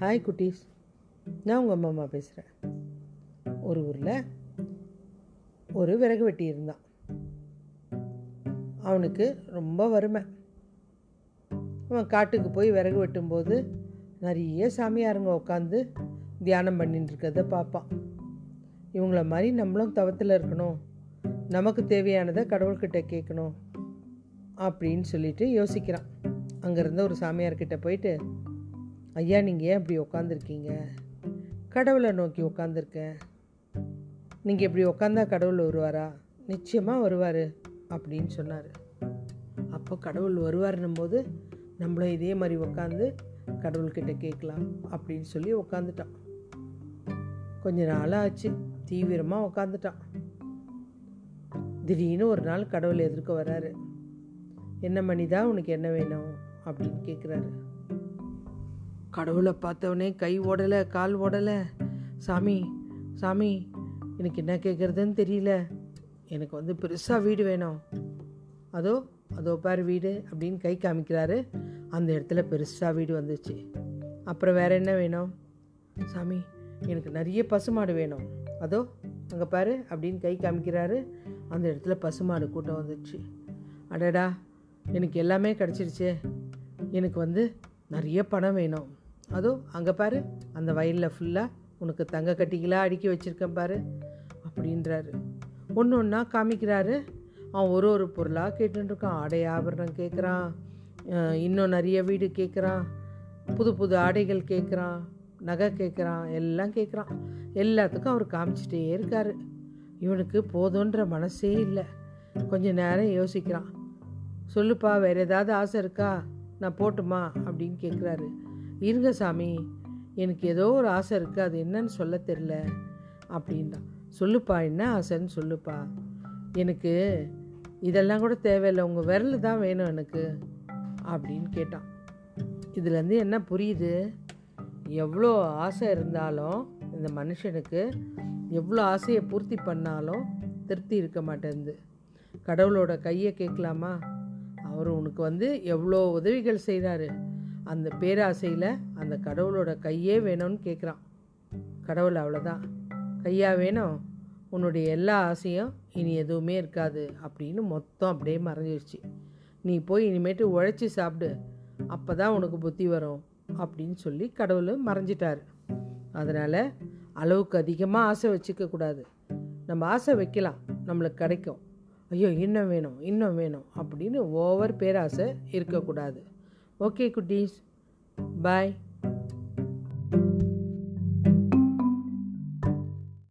Hi குட்டீஸ். நான் உங்கள் அம்மா அம்மா பேசுகிறேன் ஒரு ஊரில் ஒரு விறகு வெட்டி இருந்தான். அவனுக்கு ரொம்ப வறுமை. அவன் காட்டுக்கு போய் விறகு வெட்டும்போது நிறைய சாமியாருங்க உட்காந்து தியானம் பண்ணிட்டுருக்கிறத பார்ப்பான் இவங்கள மாதிரி நம்மளும் தவத்தில் இருக்கணும். நமக்கு தேவையானதை கடவுள்கிட்ட கேட்கணும். அப்படின்னு சொல்லிட்டு யோசிக்கிறான். அங்கேருந்து ஒரு சாமியார்கிட்ட போயிட்டு ஐயா நீங்கள் ஏன் இப்படி உக்காந்துருக்கீங்க? கடவுளை நோக்கி உக்காந்துருக்கேன். நீங்கள் இப்படி உக்காந்தா கடவுள் வருவாரா? நிச்சயமாக வருவார் அப்படின்னு சொன்னார். அப்போ கடவுள் வருவாருன்னும் போது நம்மளும் இதே மாதிரி உக்காந்து கடவுள்கிட்ட கேட்கலாம் அப்படின்னு சொல்லி உக்காந்துட்டான். கொஞ்ச நாள் ஆச்சு தீவிரமாக உக்காந்துட்டான். திடீர்னு ஒரு நாள் கடவுள் எதிர்க்க வராரு. என்ன மணிதா உனக்கு என்ன வேணும்? அப்படின்னு கேட்குறாரு கடவுளை பார்த்தவொடனே கை ஓடலை கால் ஓடலை. சாமி சாமி எனக்கு என்ன கேட்குறதுன்னு தெரியல. எனக்கு வந்து பெருசாக வீடு வேணும். அதோ அதோ பார் வீடு அப்படின்னு கை காமிக்கிறாரு. அந்த இடத்துல பெருசாக வீடு வந்துச்சு. அப்புறம் வேற என்ன வேணும்? சாமி எனக்கு நிறைய பசுமாடு வேணும். அதோ அங்கே பாரு அப்படின்னு கை காமிக்கிறாரு. அந்த இடத்துல பசுமாடு கூட்டம் வந்துச்சு. அடடா எனக்கு எல்லாமே கிடச்சிருச்சே. எனக்கு வந்து நிறைய பணம் வேணும். அதோ அங்கே பாரு அந்த வயலில் ஃபுல்லாக உனக்கு தங்க கட்டிகளாக அடுக்கி வச்சுருக்கேன் பாரு அப்படின்றாரு. ஒன்று ஒன்றா காமிக்கிறாரு. அவன் ஒரு ஒரு பொருளாக கேட்டுருக்கான் ஆடை ஆபரணம் கேட்குறான் இன்னும் நிறைய வீடு கேட்குறான் புது புது ஆடைகள் கேட்குறான் நகை கேட்குறான் எல்லாம் கேட்குறான் எல்லாத்துக்கும் அவர் காமிச்சிட்டே இருக்கார். இவனுக்கு போதுன்ற மனசே இல்லை. கொஞ்ச நேரம் யோசிக்கிறான். சொல்லுப்பா வேறு ஏதாவது ஆசை இருக்கா? நான் போட்டுமா? அப்படின்னு கேட்குறாரு இருங்க சாமி எனக்கு ஏதோ ஒரு ஆசை இருக்குது அது என்னன்னு சொல்ல தெரில அப்படின்னா சொல்லுப்பா என்ன ஆசைன்னு சொல்லுப்பா. எனக்கு இதெல்லாம் கூட தேவையில்லை உங்கள் விரல் தான் வேணும் எனக்கு அப்படின்னு கேட்டான் இதுலேருந்து என்ன புரியுது? எவ்வளோ ஆசை இருந்தாலும் இந்த மனுஷனுக்கு எவ்வளோ ஆசையை பூர்த்தி பண்ணாலும் திருப்தி இருக்க மாட்டேங்குது. கடவுளோட கையை கேட்கலாமா? அவர் உனக்கு வந்து எவ்வளோ உதவிகள் செய்கிறாரு அந்த பேராசையில் அந்த கடவுளோட கையே வேணும்னு கேட்குறான் கடவுள் அவ்வளோதான் கையா வேணும். உன்னுடைய எல்லா ஆசையும் இனி எதுவுமே இருக்காது அப்படின்னு மொத்தம் அப்படியே மறைஞ்சிருச்சு. நீ போய் இனிமேட்டு உழைச்சி சாப்பிடு. அப்போ தான் உனக்கு புத்தி வரும் அப்படின்னு சொல்லி கடவுள் மறைஞ்சிட்டார். அதனால் அளவுக்கு அதிகமாக ஆசை வச்சுக்கக்கூடாது நம்ம ஆசை வைக்கலாம். நம்மளுக்கு கிடைக்கும். ஐயோ இன்னும் வேணும் இன்னும் வேணும் அப்படின்னு ஓவர் பேராசை இருக்கக்கூடாது. ஓகே குட்டீஸ் பாய்